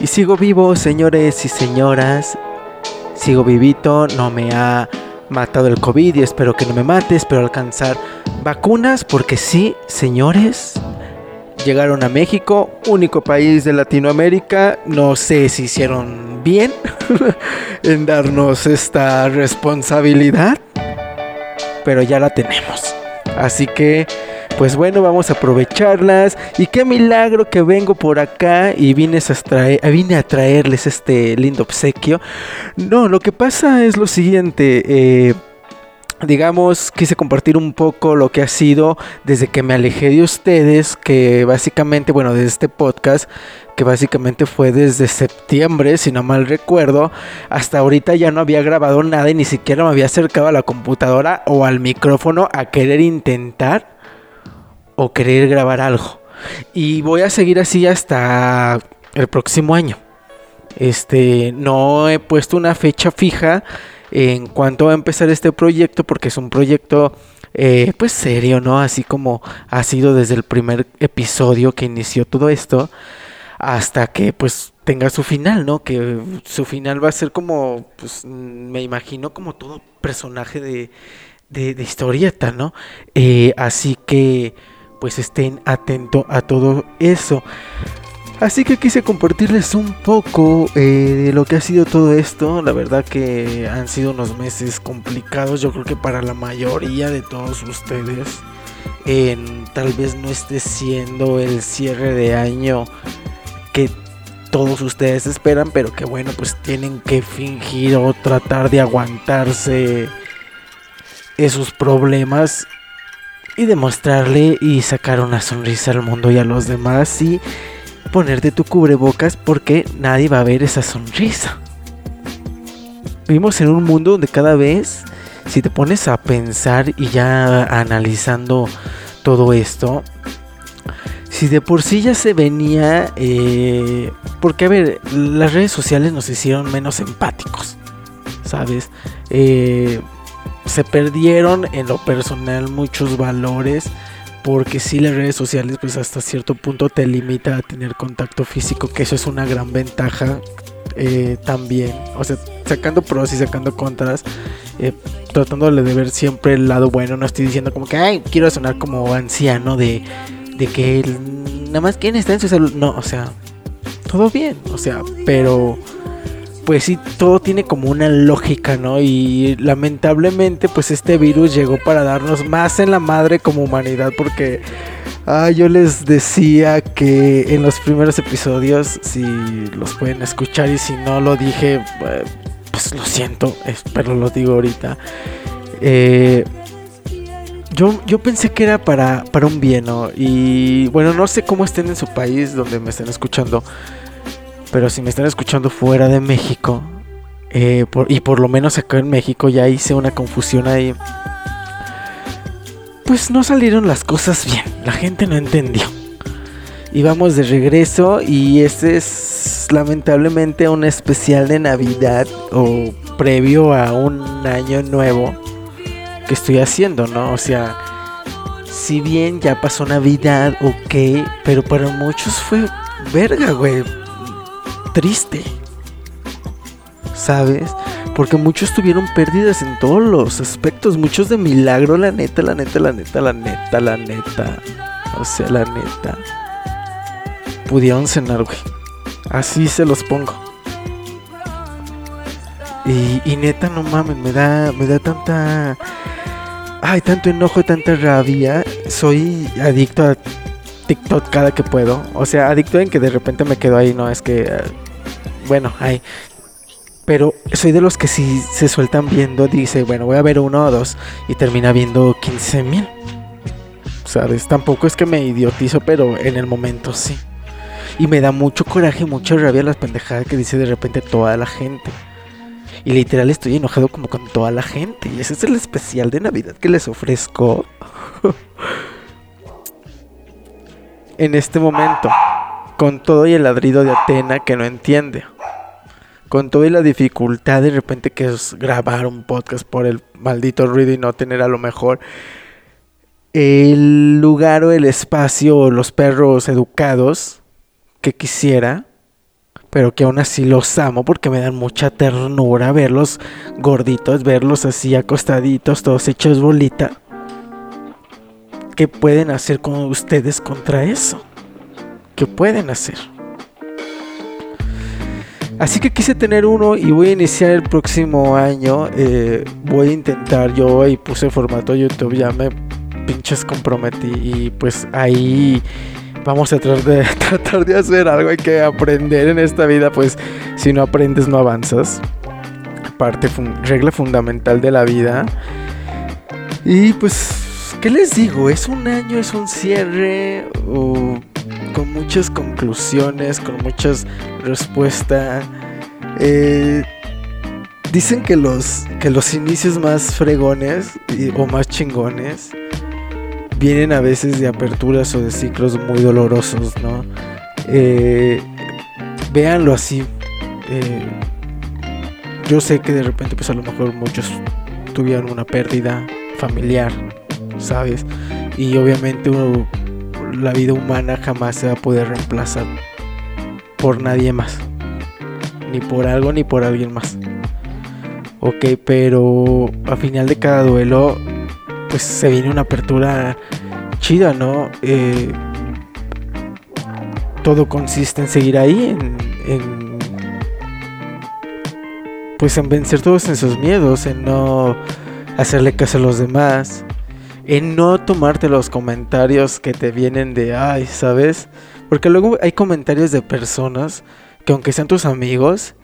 Y sigo vivo, señores y señoras. Sigo vivito, no me ha matado el COVID y espero que no me mate. Espero alcanzar vacunas porque sí, señores. Llegaron a México, único país de Latinoamérica. No sé si hicieron bien en darnos esta responsabilidad. Pero ya la tenemos. Así que pues bueno, vamos a aprovecharlas. Y qué milagro que vengo por acá y vine a, traerles este lindo obsequio. No, lo que pasa es lo siguiente. eh, digamos, quise compartir un poco lo que ha sido desde que me alejé de ustedes, que básicamente, bueno, de este podcast, que básicamente fue desde septiembre, si no mal recuerdo, hasta ahorita ya no había grabado nada y ni siquiera me había acercado a la computadora o al micrófono a querer intentar o querer grabar algo. Y voy a seguir así hasta el próximo año. Este, no he puesto una fecha fija en cuanto va a empezar este proyecto porque es un proyecto eh, pues serio, ¿no? Así como ha sido desde el primer episodio que inició todo esto hasta que pues tenga su final, ¿no? Que su final va a ser como, pues me imagino como todo personaje de, de, historieta, ¿no? Eh, así que pues estén atentos a todo eso. Así que quise compartirles un poco eh, de lo que ha sido todo esto. La verdad que han sido unos meses complicados, yo creo que para la mayoría de todos ustedes. Tal vez no esté siendo el cierre de año que todos ustedes esperan, pero que bueno, pues tienen que fingir o tratar de aguantarse esos problemas y demostrarle y sacar una sonrisa al mundo y a los demás y ponerte tu cubrebocas porque nadie va a ver esa sonrisa. Vivimos en un mundo donde cada vez, si te pones a pensar y ya analizando todo esto, si de por sí ya se venía, eh, porque a ver, las redes sociales nos hicieron menos empáticos, ¿sabes? Eh, se perdieron en lo personal muchos valores porque si las redes sociales pues hasta cierto punto te limita a tener contacto físico que eso es una gran ventaja eh, también. O sea sacando pros y sacando contras eh, tratándole de ver siempre el lado bueno no estoy diciendo como que ay quiero sonar como anciano de, de que nada más quien está en su salud no o sea todo bien o sea pero pues sí, todo tiene como una lógica, ¿no? Y lamentablemente, pues este virus llegó para darnos más en la madre como humanidad, porque ah, yo les decía que en los primeros episodios, si los pueden escuchar y si no lo dije, eh, pues lo siento, pero lo digo ahorita. Eh, yo, yo pensé que era para, para un bien, ¿no? Y bueno, no sé cómo estén en su país donde me estén escuchando. Pero si me están escuchando fuera de México, eh, y por lo menos acá en México ya hice una confusión ahí, pues no salieron las cosas bien. La gente no entendió. Y vamos de regreso y este es lamentablemente un especial de Navidad o previo a un año nuevo que estoy haciendo, ¿no? O sea, si bien ya pasó Navidad, ok, pero para muchos fue verga, güey triste. ¿Sabes? Porque muchos tuvieron pérdidas en todos los aspectos. Muchos de milagro, la neta, la neta, la neta, la neta, la neta. O sea, la neta. Pudieron cenar, güey. Así se los pongo. Y, y neta, no mames, me da, me da tanta. Ay, tanto enojo, tanta rabia. Soy adicto a TikTok cada que puedo. O sea, adicto en que de repente me quedo ahí, no es que. eh, bueno, ay. Pero soy de los que si se sueltan viendo, dice, bueno, voy a ver uno o dos. Y termina viendo 15 mil. ¿Sabes? Tampoco es que me idiotizo, pero en el momento sí. Y me da mucho coraje mucha rabia las pendejadas que dice de repente toda la gente. Y literal estoy enojado como con toda la gente. Y ese es el especial de Navidad que les ofrezco. en este momento. Con todo y el ladrido de Atena que no entiende. Con todo y la dificultad de repente que es grabar un podcast por el maldito ruido y no tener a lo mejor el lugar o el espacio o los perros educados que quisiera, pero que aún así los amo porque me dan mucha ternura verlos gorditos, verlos así acostaditos, todos hechos bolita. ¿Qué pueden hacer con ustedes contra eso? ¿Qué pueden hacer? Así que quise tener uno y voy a iniciar el próximo año. eh, voy a intentar, yo y puse formato YouTube, ya me pinches comprometí y pues ahí vamos a tratar de, tratar de hacer algo. Hay que aprender en esta vida, pues si no aprendes no avanzas. Parte, regla fundamental de la vida. Y pues, ¿qué les digo? ¿Es un año, es un cierre? ¿O con muchas conclusiones, con muchas respuestas? Eh, dicen que los, que los inicios más fregones o más chingones vienen a veces de aperturas o de ciclos muy dolorosos, ¿no? Eh, véanlo así. eh, yo sé que de repente, pues a lo mejor muchos tuvieron una pérdida familiar, ¿sabes? Y obviamente la vida humana jamás se va a poder reemplazar por nadie más. Ni por algo ni por alguien más. Ok, pero a final de cada duelo, pues se viene una apertura chida, ¿no? Eh, todo consiste en seguir ahí, en, en- pues en vencer todos esos miedos, en no hacerle caso a los demás, en no tomarte los comentarios que te vienen de, ay, ¿sabes? Porque luego hay comentarios de personas que aunque sean tus amigos,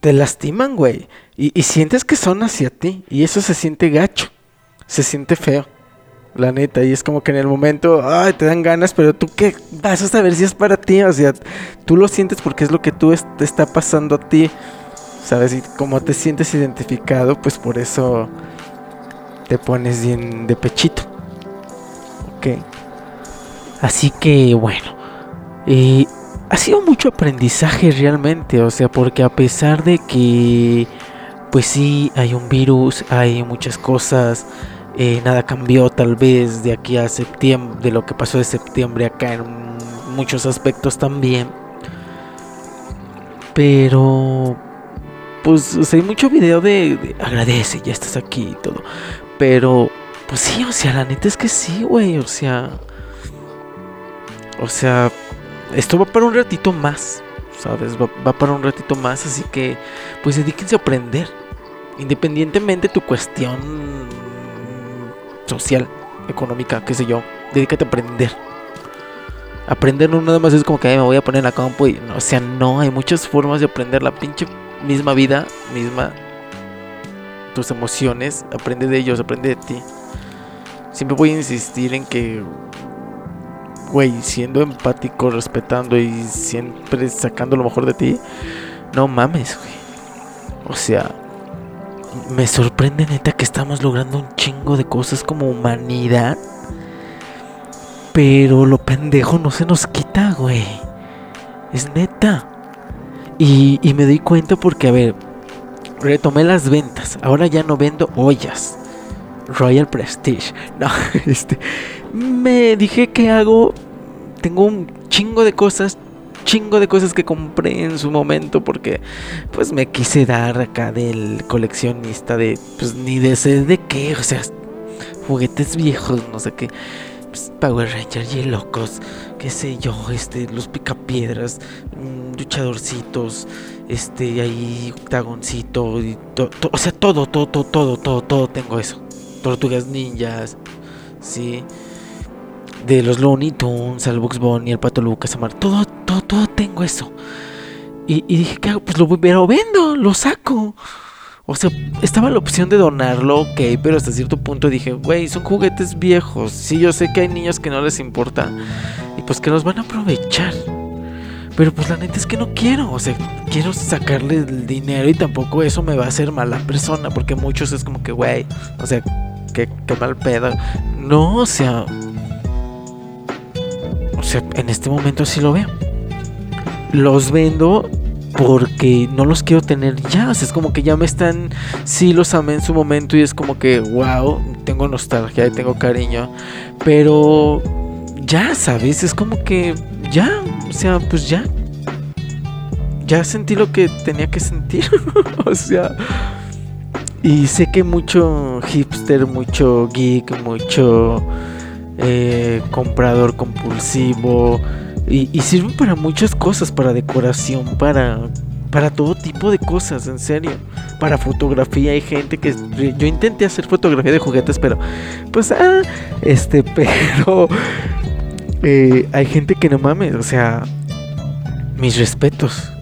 te lastiman, güey. Y, y sientes que son hacia ti. Y eso se siente gacho. Se siente feo. La neta. Y es como que en el momento, ay, te dan ganas, pero tú qué vas a saber si es para ti. O sea, tú lo sientes porque es lo que tú es- te está pasando a ti. ¿Sabes? Y como te sientes identificado, pues por eso te pones bien de pechito. Ok. Así que bueno. eh, ha sido mucho aprendizaje realmente. O sea, porque a pesar de que, pues sí, hay un virus, hay muchas cosas. eh, nada cambió tal vez de aquí a septiembre, de lo que pasó de septiembre acá en muchos aspectos también. Pero, pues, hay mucho video de, de agradece, ya estás aquí y todo. Pero, pues sí, o sea, la neta es que sí, güey, o sea... O sea, esto va para un ratito más, ¿sabes? Va, para un ratito más, así que, pues dedíquense a aprender. Independientemente de tu cuestión social, económica, qué sé yo, dedícate a aprender. Aprender no nada más es como que "Ay, me voy a poner en la compu y o sea, no, hay muchas formas de aprender la pinche misma vida, misma tus emociones, aprende de ellos, aprende de ti. Siempre voy a insistir en que güey, siendo empático, respetando y siempre sacando lo mejor de ti, no mames, güey. O sea, me sorprende neta que estamos logrando un chingo de cosas como humanidad. Pero lo pendejo no se nos quita, güey. Es neta. Y, y me doy cuenta porque, a ver, retomé las ventas. Ahora ya no vendo ollas. Royal Prestige. No, este. Me dije que hago. Tengo un chingo de cosas. Chingo de cosas que compré en su momento. Porque pues me quise dar acá del coleccionista de. Pues ni de sé de qué. O sea, juguetes viejos, no sé qué. Pues, Power Rangers y locos. qué sé yo, este, los picapiedras, mm, luchadorcitos, este, ahí octagoncito, y to- o sea, todo, todo, todo, todo, todo, todo tengo eso. Tortugas ninjas, sí. De los Looney Tunes, al Bugs Bunny, el Pato Lucas, Amar, todo, todo, todo tengo eso. Y, dije, ¿qué hago? Pues lo vendo, lo saco. O sea, estaba la opción de donarlo, ok, pero hasta cierto punto dije, güey, son juguetes viejos. Sí, yo sé que hay niños que no les importa y pues que los van a aprovechar. Pero pues la neta es que no quiero, o sea, quiero sacarle el dinero y tampoco eso me va a hacer mala persona, porque muchos es como que, güey, o sea, qué mal pedo. No, o sea, o sea, en este momento sí lo veo. Los vendo porque no los quiero tener ya. O sea, es como que ya me están. Sí, los amé en su momento y es como que, wow, tengo nostalgia y tengo cariño. Pero ya, ¿sabes? Es como que ya, o sea, pues ya. Ya sentí lo que tenía que sentir. o sea. Y sé que mucho hipster, mucho geek, mucho eh, comprador compulsivo. Y, sirven para muchas cosas, para decoración, para, para todo tipo de cosas, en serio. Para fotografía hay gente que... Yo intenté hacer fotografía de juguetes, pero... Pues, ah, este, pero... eh, hay gente que no mames, o sea... Mis respetos.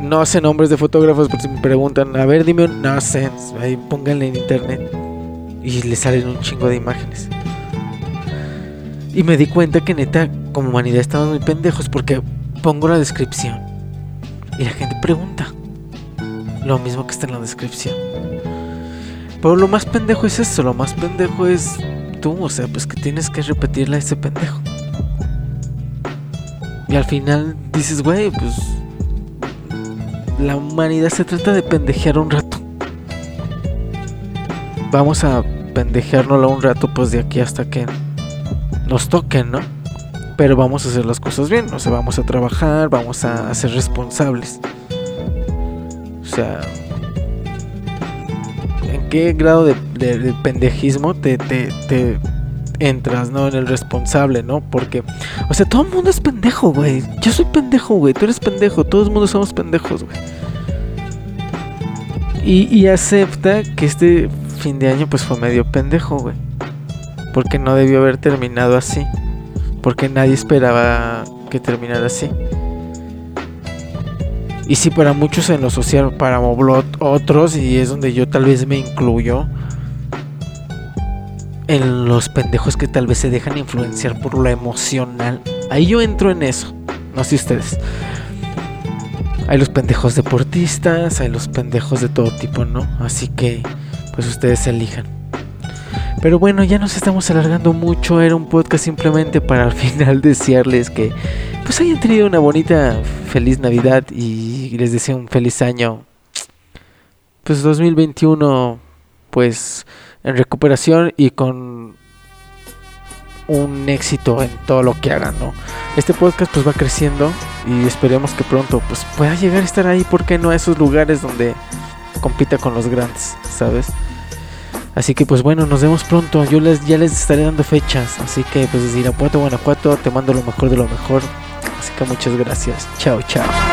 No sé nombres de fotógrafos, pero si me preguntan, a ver, dime un... No sé, ahí pónganle en internet. Y le salen un chingo de imágenes. Y me di cuenta que neta, como humanidad estamos muy pendejos porque pongo la descripción y la gente pregunta lo mismo que está en la descripción. Pero lo más pendejo es eso, lo más pendejo es tú, o sea, pues que tienes que repetirle a ese pendejo. Y al final dices, güey, pues la humanidad se trata de pendejear un rato. Vamos a pendejeárnosla un rato pues de aquí hasta que nos toquen, ¿no? Pero vamos a hacer las cosas bien, o sea, vamos a trabajar, vamos a, ser responsables. O sea, ¿en qué grado de, de- de pendejismo te, te, te entras, ¿no? En el responsable, ¿no? Porque, o sea, todo el mundo es pendejo, güey. Yo soy pendejo, güey. Tú eres pendejo. Todo el mundo somos pendejos, güey. Y, y acepta que este fin de año, pues fue medio pendejo, güey. Porque no debió haber terminado así. Porque nadie esperaba que terminara así. Y sí, para muchos en lo social, para otros, y es donde yo tal vez me incluyo, en los pendejos que tal vez se dejan influenciar por lo emocional. Ahí yo entro en eso, no sé ustedes. Hay los pendejos deportistas, hay los pendejos de todo tipo, ¿no? Así que, pues ustedes elijan. Pero bueno, ya nos estamos alargando mucho. Era un podcast simplemente para al final desearles que pues hayan tenido una bonita, feliz Navidad y les deseo un feliz año. Pues 2021, pues en recuperación y con un éxito en todo lo que hagan, ¿no? Este podcast pues va creciendo y esperemos que pronto pues pueda llegar a estar ahí, ¿por qué no? A esos lugares donde compita con los grandes, ¿sabes? Así que pues bueno, nos vemos pronto. Yo les ya les estaré dando fechas. Así que pues desde Irapuato, Guanajuato, te mando lo mejor de lo mejor. Así que muchas gracias. Chao, chao.